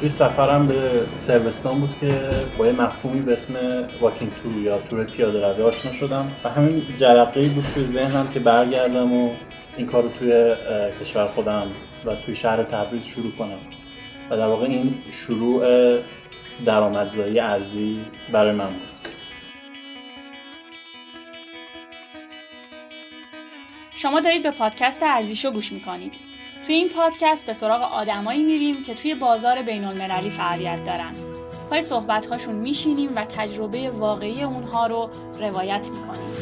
توی سفرم به سربستان بود که با یه مفهومی به اسم واکینگ تور یا تور پیاده روی آشنا شدم. و همین جرقه بود توی ذهنم که برگردم و این کار رو توی کشور خودم و توی شهر تبریز شروع کنم. و در واقع این شروع درآمدزایی ارزی برای من بود. شما دارید به پادکست ارزیشو گوش می‌کنید. توی این پادکست به سراغ آدمایی میریم که توی بازار بین المللی فعالیت دارن. پای صحبت میشینیم و تجربه واقعی اونها رو روایت می‌کنیم.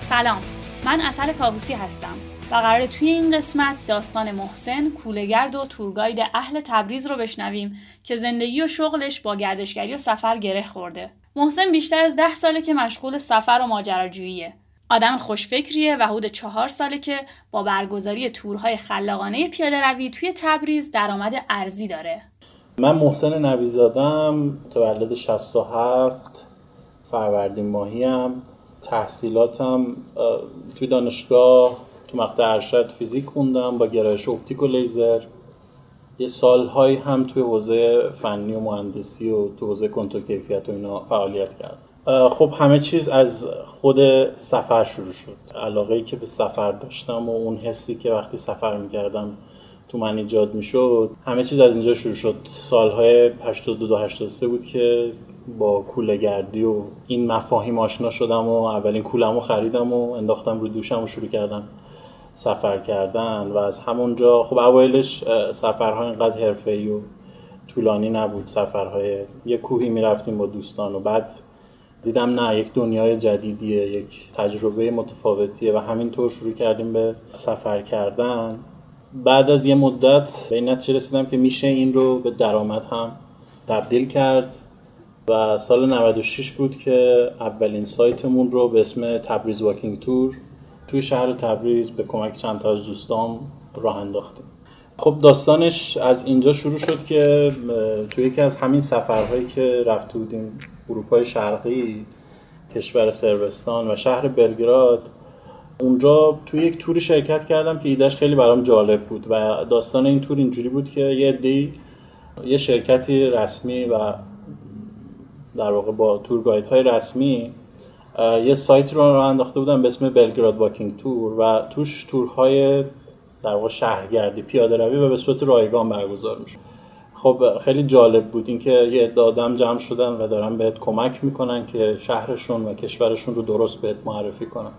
سلام. من اصل کابوسی هستم. و قرار توی این قسمت داستان محسن کولگرد و تورگاید اهل تبریز رو بشنویم که زندگی و شغلش با گردشگری و سفر گره خورده. محسن بیشتر از ده ساله که مشغول سفر و ماجراجوییه. آدم خوشفکریه و حدود چهار ساله که با برگزاری تورهای خلاقانه پیاده روی توی تبریز درآمد ارزی داره. من محسن نویزادم متولد 67 فروردین ماهیم. تحصیلاتم توی دانشگاه تو مقطع ارشد فیزیک خوندم با گرایش اپتیک و لیزر. یه سالهایی هم توی حوزه فنی و مهندسی و تو حوزه کنترل کیفیت و اینا فعالیت کردم. خب همه چیز از خود سفر شروع شد. علاقه ای که به سفر داشتم و اون حسی که وقتی سفر می‌کردم تو من ایجاد می‌شد همه چیز از اینجا شروع شد. سالهای 82 83 بود که با کوله گردی و این مفاهیم آشنا شدم و اولین کولمو خریدم و انداختم رو دوشم و شروع کردم. سفر کردن و از همونجا خب اوایلش سفرها اینقدر حرفه‌ای و طولانی نبود. سفرهای یه کوهی می‌رفتیم با دوستان و بعد دیدم نه یک دنیای جدیدیه یک تجربه متفاوتیه و همینطور شروع کردیم به سفر کردن. بعد از یه مدت به این نتیجه رسیدم که میشه این رو به درآمد هم تبدیل کرد و سال 96 بود که اولین سایتمون رو به اسم تبریز واکینگ تور توی شهر تبریز به کمک چند تا از دوستان راه انداختیم. خب داستانش از اینجا شروع شد که توی یکی از همین سفرهایی که رفته بودیم اروپای شرقی کشور سربستان و شهر بلگراد اونجا توی یک توری شرکت کردم که ایدهش خیلی برام جالب بود و داستان این تور اینجوری بود که یه دی یه شرکتی رسمی و در واقع با تور های رسمی یه سایت رو راه انداخته بودن به اسم بلگراد واکینگ تور و توش تورهای در واقع شهرگردی پیاده روی و به صورت رایگان برگزار میشه خب خیلی جالب بود اینکه یه عده آدم جمع شدن و دارن بهت کمک می‌کنن که شهرشون و کشورشون رو درست بهت معرفی کنن.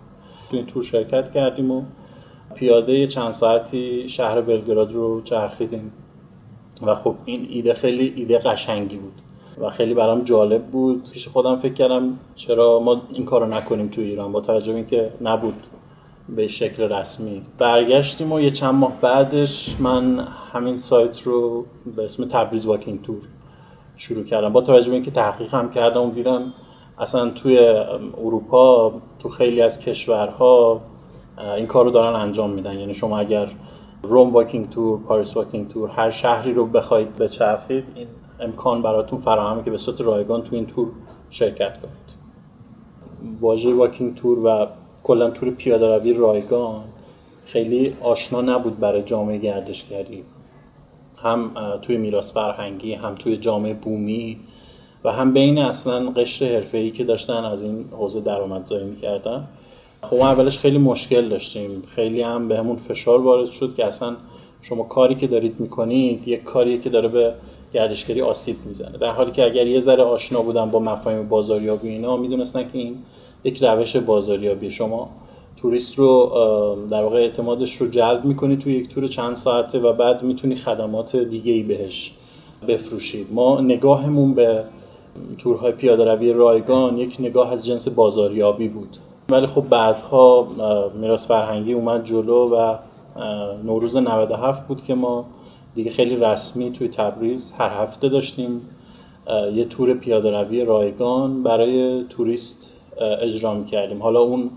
تو این تور شرکت کردیم و پیاده چند ساعتی شهر بلگراد رو چرخیدیم. و خب این ایده خیلی ایده قشنگی بود. و خیلی برام جالب بود. پیش خودم فکر کردم چرا ما این کارو نکنیم تو ایران با توجه اینکه نبود به شکل رسمی. برگشتیم و یه چند ماه بعدش من همین سایت رو به اسم تبریز واکینگ تور شروع کردم. با توجه به اینکه تحقیق هم کردم و دیدم اصلا توی اروپا تو خیلی از کشورها این کار رو دارن انجام میدن. یعنی شما اگر روم واکینگ تور، پاریس واکینگ تور هر شهری رو بخواید بچرخید این امکان براتون فراهمه که به صورت رایگان تو این تور شرکت کنید. واژه واکینگ تور و کلا تور پیاده روی رایگان خیلی آشنا نبود برای جامعه گردشگری. هم توی میراث فرهنگی هم توی جامعه بومی و هم بین اصلا قشر حرفه‌ای که داشتن از این حوزه درآمدزایی می‌کردن. خب اولش خیلی مشکل داشتیم. خیلی هم بهمون فشار وارد شد که اصلا شما کاری که دارید می‌کنید یک کاری که داره به گردشگری آسیب می‌زنه. در حالی که اگر یه ذره آشنا بودن با مفاهیم بازاریابی اینا می‌دونستن که این یک روش بازاریابی. شما توریست رو در واقع اعتمادش رو جلب می‌کنی توی یک تور چند ساعته و بعد می‌تونی خدمات دیگه ای بهش بفروشید ما نگاهمون به تورهای پیاده روی رایگان یک نگاه از جنس بازاریابی بود. ولی خب بعدها میراث فرهنگی اومد جلو و نوروز 97 بود که ما دیگه خیلی رسمی توی تبریز هر هفته داشتیم یه تور پیاده روی رایگان برای توریست اجرا کردیم حالا اون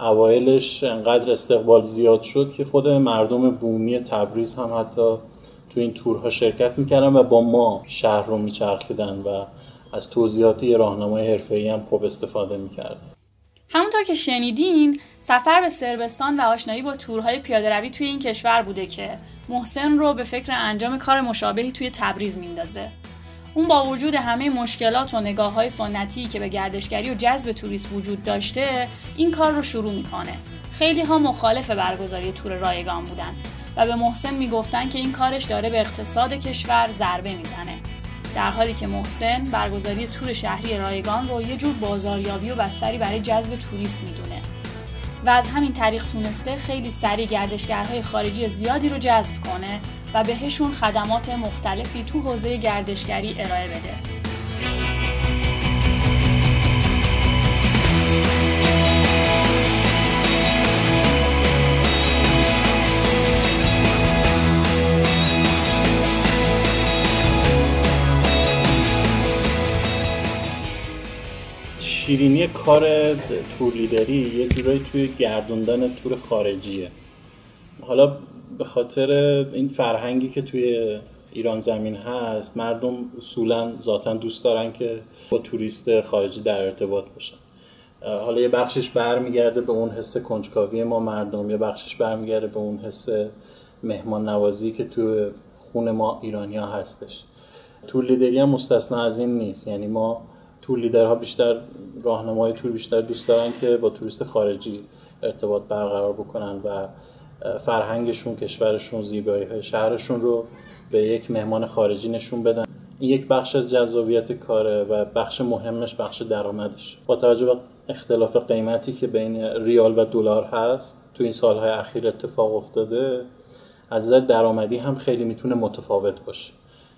اوایلش انقدر استقبال زیاد شد که خود مردم بومی تبریز هم حتی تو این تورها شرکت می‌کردن و با ما شهر رو میچرخیدن و از توضیحات یه راهنمای حرفه‌ای هم خوب استفاده می‌کرد همونطور که شنیدین سفر به سربستان و آشنایی با تورهای پیاده روی توی این کشور بوده که محسن رو به فکر انجام کار مشابهی توی تبریز میندازه. اون با وجود همه مشکلات و نگاه های سنتی که به گردشگری و جذب توریست وجود داشته این کار رو شروع می‌کنه. خیلی ها مخالف برگزاری تور رایگان بودن و به محسن می‌گفتن که این کارش داره به اقتصاد کشور ضربه می‌زنه. در حالی که محسن برگزاری تور شهری رایگان رو یه جور بازاریابی و بستری برای جذب توریست می‌دونه و از همین طریق تونسته خیلی سریع گردشگرهای خارجی زیادی رو جذب کنه و بهشون خدمات مختلفی تو حوزه گردشگری ارائه بده. شیرینی کار تور لیدری یه جورایی توی گردوندن تور خارجیه. حالا به خاطر این فرهنگی که توی ایران زمین هست مردم اصولا ذاتا دوست دارن که با توریست خارجی در ارتباط باشن. حالا یه بخشش برمیگرده به اون حس کنجکاوی ما مردم یه بخشش برمیگرده به اون حس مهمان نوازی که تو خون ما ایرانیا هستش. تور لیدری هم مستثنا از این نیست. یعنی ما تور لیدرها بیشتر راهنمای تور بیشتر دوست دارن که با توریست خارجی ارتباط برقرار بکنن و فرهنگشون کشورشون زیبایی های شهرشون رو به یک مهمان خارجی نشون بدن. این یک بخش از جذابیت کاره و بخش مهمش بخش درآمدش. با توجه به اختلاف قیمتی که بین ریال و دلار هست تو این سالهای اخیر اتفاق افتاده از نظر درآمدی هم خیلی می‌تونه متفاوت باشه.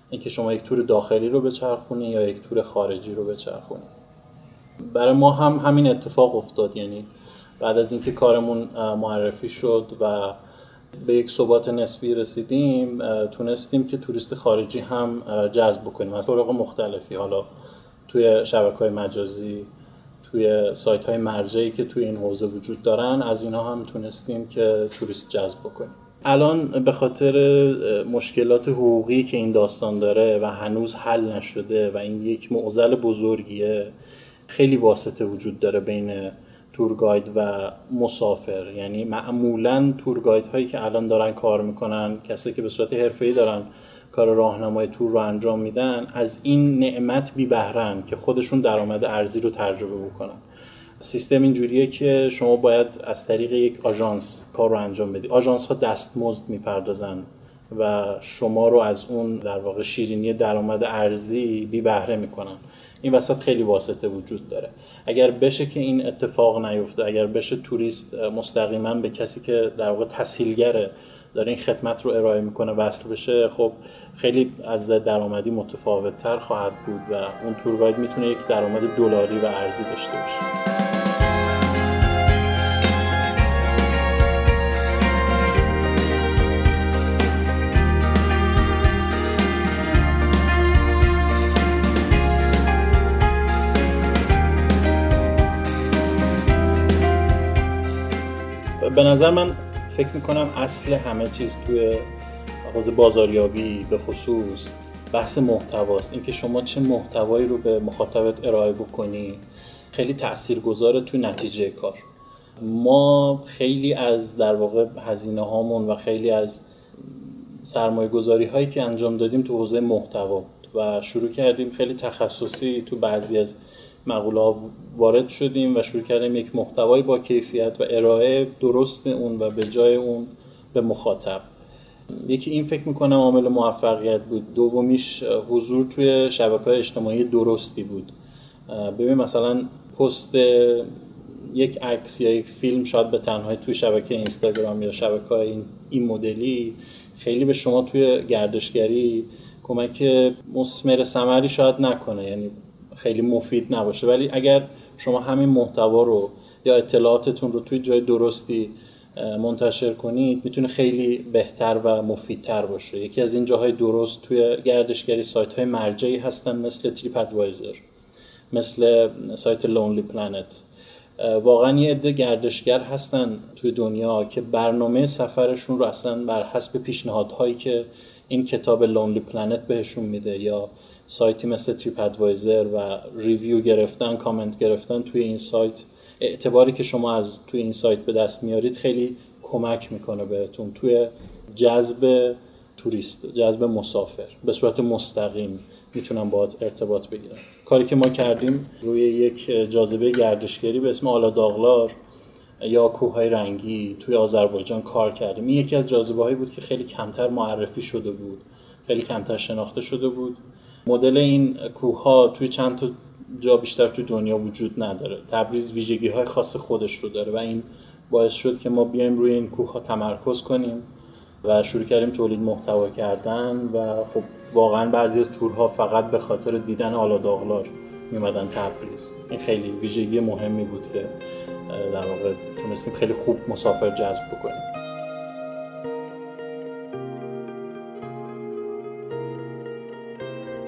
اینکه شما یک تور داخلی رو بچرخونی یا یک تور خارجی رو بچرخونی. برای ما هم همین اتفاق افتاد. یعنی بعد از اینکه کارمون معرفی شد و به یک ثبات نسبی رسیدیم تونستیم که توریست خارجی هم جذب بکنیم. از طرق مختلفی. حالا توی شبکه های مجازی توی سایت های مرجعی که توی این حوزه وجود دارن از اینا هم تونستیم که توریست جذب بکنیم. الان به خاطر مشکلات حقوقی که این داستان داره و هنوز حل نشده و این یک معضل بزرگیه خیلی واسطه وجود داره بین تورگاید و مسافر. یعنی معمولا تورگاید هایی که الان دارن کار می‌کنن کسایی که به صورت حرفه‌ای دارن کار راهنمای تور رو انجام میدن از این نعمت بی بهرن که خودشون درآمد ارزی رو تجربه بکنن. سیستم اینجوریه که شما باید از طریق یک آژانس کار رو انجام بدی. آژانس ها دستمزد می‌پردازن و شما رو از اون در واقع شیرینی درآمد ارزی بی بهره می‌کنن. این وسط خیلی واسطه وجود داره. اگر بشه که این اتفاق نیفته اگر بشه توریست مستقیما به کسی که در واقع تسهیلگره داره این خدمت رو ارائه می‌کنه وصل بشه خب خیلی از درآمدی متفاوت تر خواهد بود و اون تور می‌تونه یک درآمد دلاری و ارزی داشته باشه. به نظر من فکر می‌کنم اصل همه چیز توی حوزه بازاریابی به خصوص بحث محتواست. اینکه شما چه محتوایی رو به مخاطبت ارائه بکنی خیلی تأثیر گذاره توی نتیجه کار. ما خیلی از در واقع هزینه هامون و خیلی از سرمایه گذاری هایی که انجام دادیم تو حوزه محتوا و شروع کردیم خیلی تخصصی تو بعضی از مقوله وارد شدیم و شروع کردیم یک محتوای با کیفیت و ارائه درست اون و به جای اون به مخاطب. یکی این فکر می‌کنم عامل موفقیت بود. دومیش حضور توی شبکه اجتماعی درستی بود. ببین مثلا پست یک عکس یا یک فیلم شاید به تنهایی توی شبکه اینستاگرام یا شبکه های این, این مدلی خیلی به شما توی گردشگری کمک مسمر سمری شاید نکنه. یعنی خیلی مفید نباشه. ولی اگر شما همین محتوا رو یا اطلاعاتتون رو توی جای درستی منتشر کنید می‌تونه خیلی بهتر و مفیدتر باشه. یکی از این جاهای درست توی گردشگری سایت های مرجعی هستن مثل تریپ ادوایزر مثل سایت لونلی پلنت واقعا یه عده گردشگر هستن توی دنیا که برنامه سفرشون رو اصلا بر حسب پیشنهادهایی که این کتاب Lonely Planet بهشون میده یا سایتی مثل TripAdvisor و review گرفتن کامنت گرفتن توی این سایت اعتباری که شما از توی این سایت به دست میارید خیلی کمک می‌کنه بهتون توی جذب توریست جذب مسافر. به صورت مستقیم می‌تونم با ارتباط بگیرم کاری که ما کردیم روی یک جاذبه گردشگری به اسم آلا داغلار یا کوههای رنگی توی آذربایجان کار کردیم. این یکی از جاذبه هایی بود که خیلی کمتر معرفی شده بود خیلی کمتر شناخته شده بود. مدل این کوه ها توی چند تا جا بیشتر توی دنیا وجود نداره. تبریز ویژگی های خاص خودش رو داره و این باعث شد که ما بیایم روی این کوه ها تمرکز کنیم و شروع کردیم تولید محتوا کردن و خب واقعا بعضی از تورها فقط به خاطر دیدن آلا داغلار میمدن تبریز. این خیلی ویژگی مهمی بود که در واقع تونستیم خیلی خوب مسافر جذب بکنیم.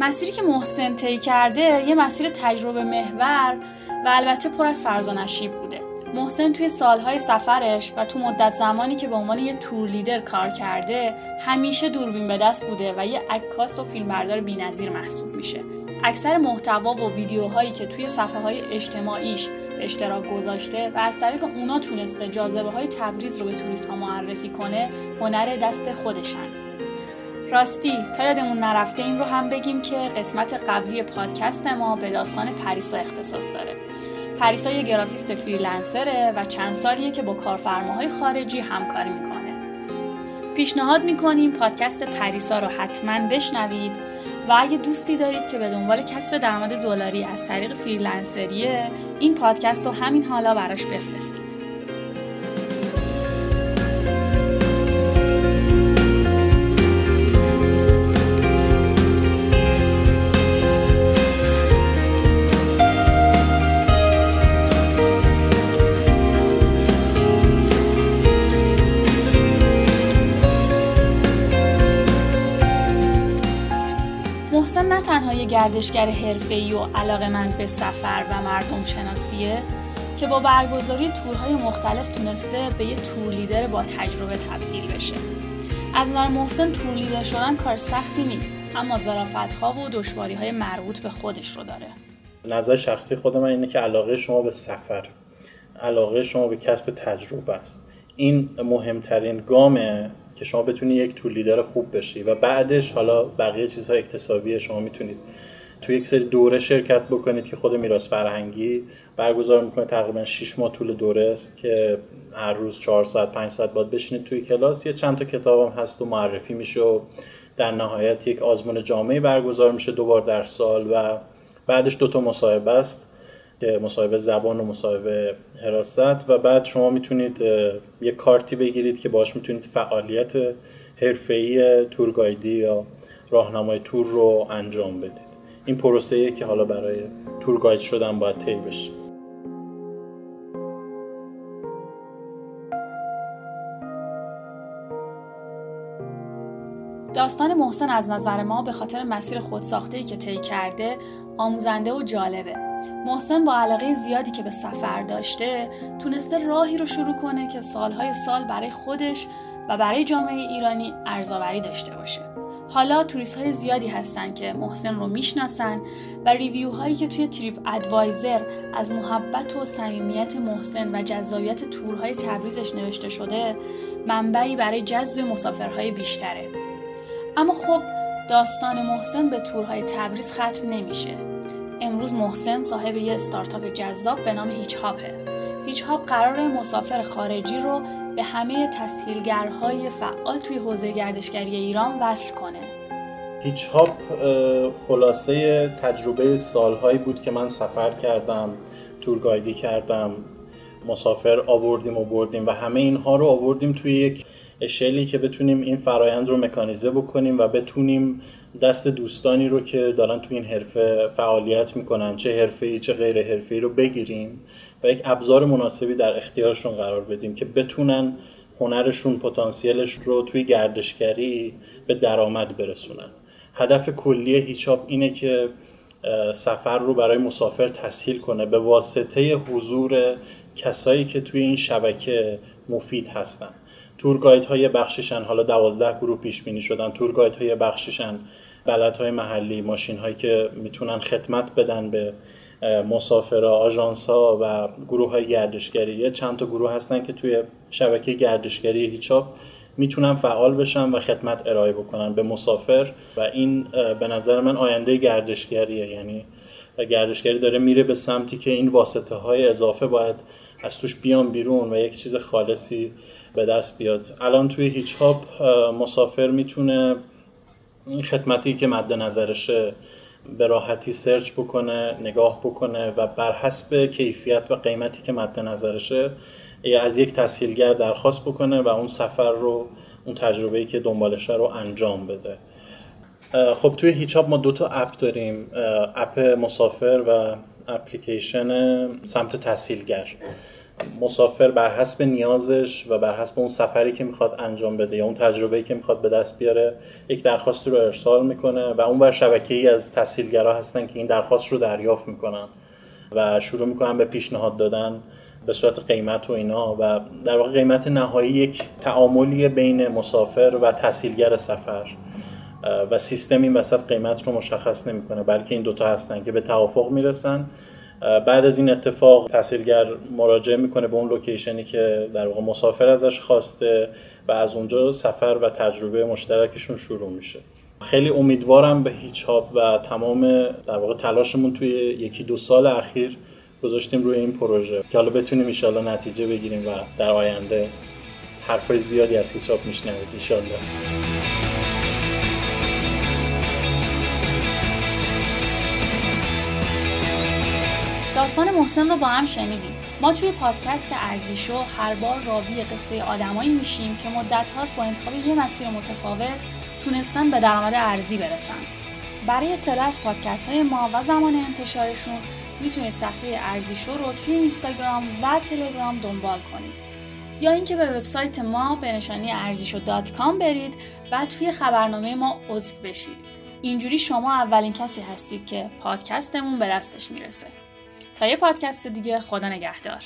مسیری که محسن طی کرده یه مسیر تجربه محور و البته پر از فرز و نشیب بوده. محسن توی سالهای سفرش و تو مدت زمانی که به عنوان یه تور لیدر کار کرده همیشه دوربین به دست بوده و یه عکاس و فیلمبردار بینظیر محسوب میشه. اکثر محتوا و ویدیوهایی که توی صفحه های اجتماعیش به اشتراک گذاشته و از طریق اونا تونسته جاذبه های تبریز رو به توریست ها معرفی کنه هنر دست خودشن. راستی تا یادمون نرفته این رو هم بگیم که قسمت قبلی پادکست ما به داستان پریسا اختصاص داره پریسا یه گرافیست فریلنسره و چند سالیه که با کارفرماهای خارجی همکاری می‌کنه. پیشنهاد می‌کنیم پادکست پریسا رو حتما بشنوید و اگه دوستی دارید که به دنبال کسب درآمد دلاری از طریق فریلنسریه این پادکست رو همین حالا براش بفرستید. گردشگر حرفه‌ای و علاقه من به سفر و مردم شناسیه که با برگزاری تورهای مختلف تونسته به یه تور لیدر با تجربه تبدیل بشه. از نظر محسن تور لیدر شدن کار سختی نیست اما ها و دشواری های مربوط به خودش رو داره. نظر شخصی خود من اینه که علاقه شما به سفر علاقه شما به کسب تجربه است این مهمترین گامه که شما بتونی یک تول لیدر خوب بشی و بعدش حالا بقیه چیزهای اکتسابی شما می‌تونید تو یک سری دوره شرکت بکنید که خود میراث فرهنگی برگزار می‌کنه. تقریبا 6 ماه طول دوره است که هر روز 4 ساعت 5 ساعت باید بشینید توی کلاس. یه چند تا کتابم هست و معرفی میشه و در نهایت یک آزمون جامعه برگزار میشه دو بار در سال و بعدش دو تا مصاحبه است. که مصاحبه زبان و مصاحبه حراست و بعد شما می‌تونید یه کارتی بگیرید که باش می‌تونید فعالیت حرفه‌ای تورگایدی یا راهنمای تور رو انجام بدید. این پروسه که حالا برای تورگاید شدن باید طی بشه. داستان محسن از نظر ما به خاطر مسیر خودساخته‌ای که طی کرده آموزنده و جالبه. محسن با علاقه زیادی که به سفر داشته تونسته راهی رو شروع کنه که سالهای سال برای خودش و برای جامعه ایرانی ارزآوری داشته باشه. حالا توریست های زیادی هستن که محسن رو می‌شناسن و review هایی که توی TripAdvisor از محبت و صمیمیت محسن و جذابیت تورهای تبریزش نوشته شده منبعی برای جذب مسافرهای بیشتره. اما خب داستان محسن به تورهای تبریز ختم نمیشه. امروز محسن صاحب یه استارتاپ جذاب به نام هیچ هاپه هیچ هاپ قرار مسافر خارجی رو به همه تسهیلگرهای فعال توی حوزه گردشگری ایران وصل کنه. هیچ هاپ خلاصه تجربه سالهایی بود که من سفر کردم تورگایدی کردم مسافر آوردیم و بردیم و همه اینها رو آوردیم توی یک اشلی که بتونیم این فرایند رو مکانیزه بکنیم و بتونیم دست دوستانی رو که دارن تو این حرفه فعالیت می‌کنن چه ای چه غیر ای رو بگیریم و یک ابزار مناسبی در اختیارشون قرار بدیم که بتونن هنرشون پتانسیلش رو توی گردشگری به درآمد برسونن. هدف کلی هیچاپ اینه که سفر رو برای مسافر تسهیل کنه به واسطه حضور کسایی که توی این شبکه مفید هستن. تورگاید های بخششن حالا دوازده گروه پیش بینی شدن تورگاید های بخششن بلدهای محلی ماشین هایی که می‌تونن خدمت بدن به مسافرها آژانس ها و گروه های گردشگری چند تا گروه هستن که توی شبکه گردشگری هیچاپ می‌تونن فعال بشن و خدمت ارائه بکنن به مسافر و این به نظر من آینده گردشگریه. یعنی گردشگری داره میره به سمتی که این واسطه های اضافه باید از توش بیان بیرون و یک چیز خالصی به دست بیاد. الان توی هیچ هاپ مسافر می‌تونه این خدمتی که مد نظرشه به راحتی سرچ بکنه نگاه بکنه و بر حسب کیفیت و قیمتی که مد نظرشه از یک تسهیلگر درخواست بکنه و اون سفر رو اون تجربه که دنبالشه رو انجام بده. خب توی هیچاب ما دو تا اپ داریم اپ مسافر و اپلیکیشن سمت تسهیلگر مسافر بر حسب نیازش و بر حسب اون سفری که می‌خواد انجام بده یا اون تجربه که می‌خواد به دست بیاره یک درخواست رو ارسال می‌کنه و اون بر شبکه ای از تحصیلگرا هستن که این درخواست رو دریافت می‌کنن و شروع می‌کنن به پیشنهاد دادن به صورت قیمت و اینا و در واقع قیمت نهایی یک تعاملی بین مسافر و تحصیلگر سفر. و سیستم این وسط قیمت رو مشخص نمی‌کنه بلکه این دوتا هستن که به توافق می‌رسن بعد از این اتفاق تحصیلگر مراجعه می‌کنه به اون لوکیشنی که در واقع مسافر ازش خواسته و از اونجا سفر و تجربه مشترکشون شروع میشه. خیلی امیدوارم به هیچ هاب و تمام در واقع تلاشمون توی یکی دو سال اخیر گذاشتیم روی این پروژه. که حالا بتونیم ایشالله نتیجه بگیریم و در آینده حرفای زیادی از هیچ هاب میشنوید ایشالله داستان محسن رو با هم شنیدیم. ما توی پادکست ارزیشو هر بار راوی قصه آدمایی میشیم که مدت هاست با انتخاب یه مسیر متفاوت تونستن به درآمد ارزی برسن. برای اطلاع از پادکست های ما و زمان انتشارشون می‌تونید صفحه ارزیشو رو توی اینستاگرام و تلگرام دنبال کنید. یا اینکه به وبسایت ما به نشانی ارزیشو دات کام برید و توی خبرنامه ما عضو بشید. اینجوری شما اولین کسی هستید که پادکستمون به دستش می‌رسه. تا یه پادکست دیگه خدا نگهدار.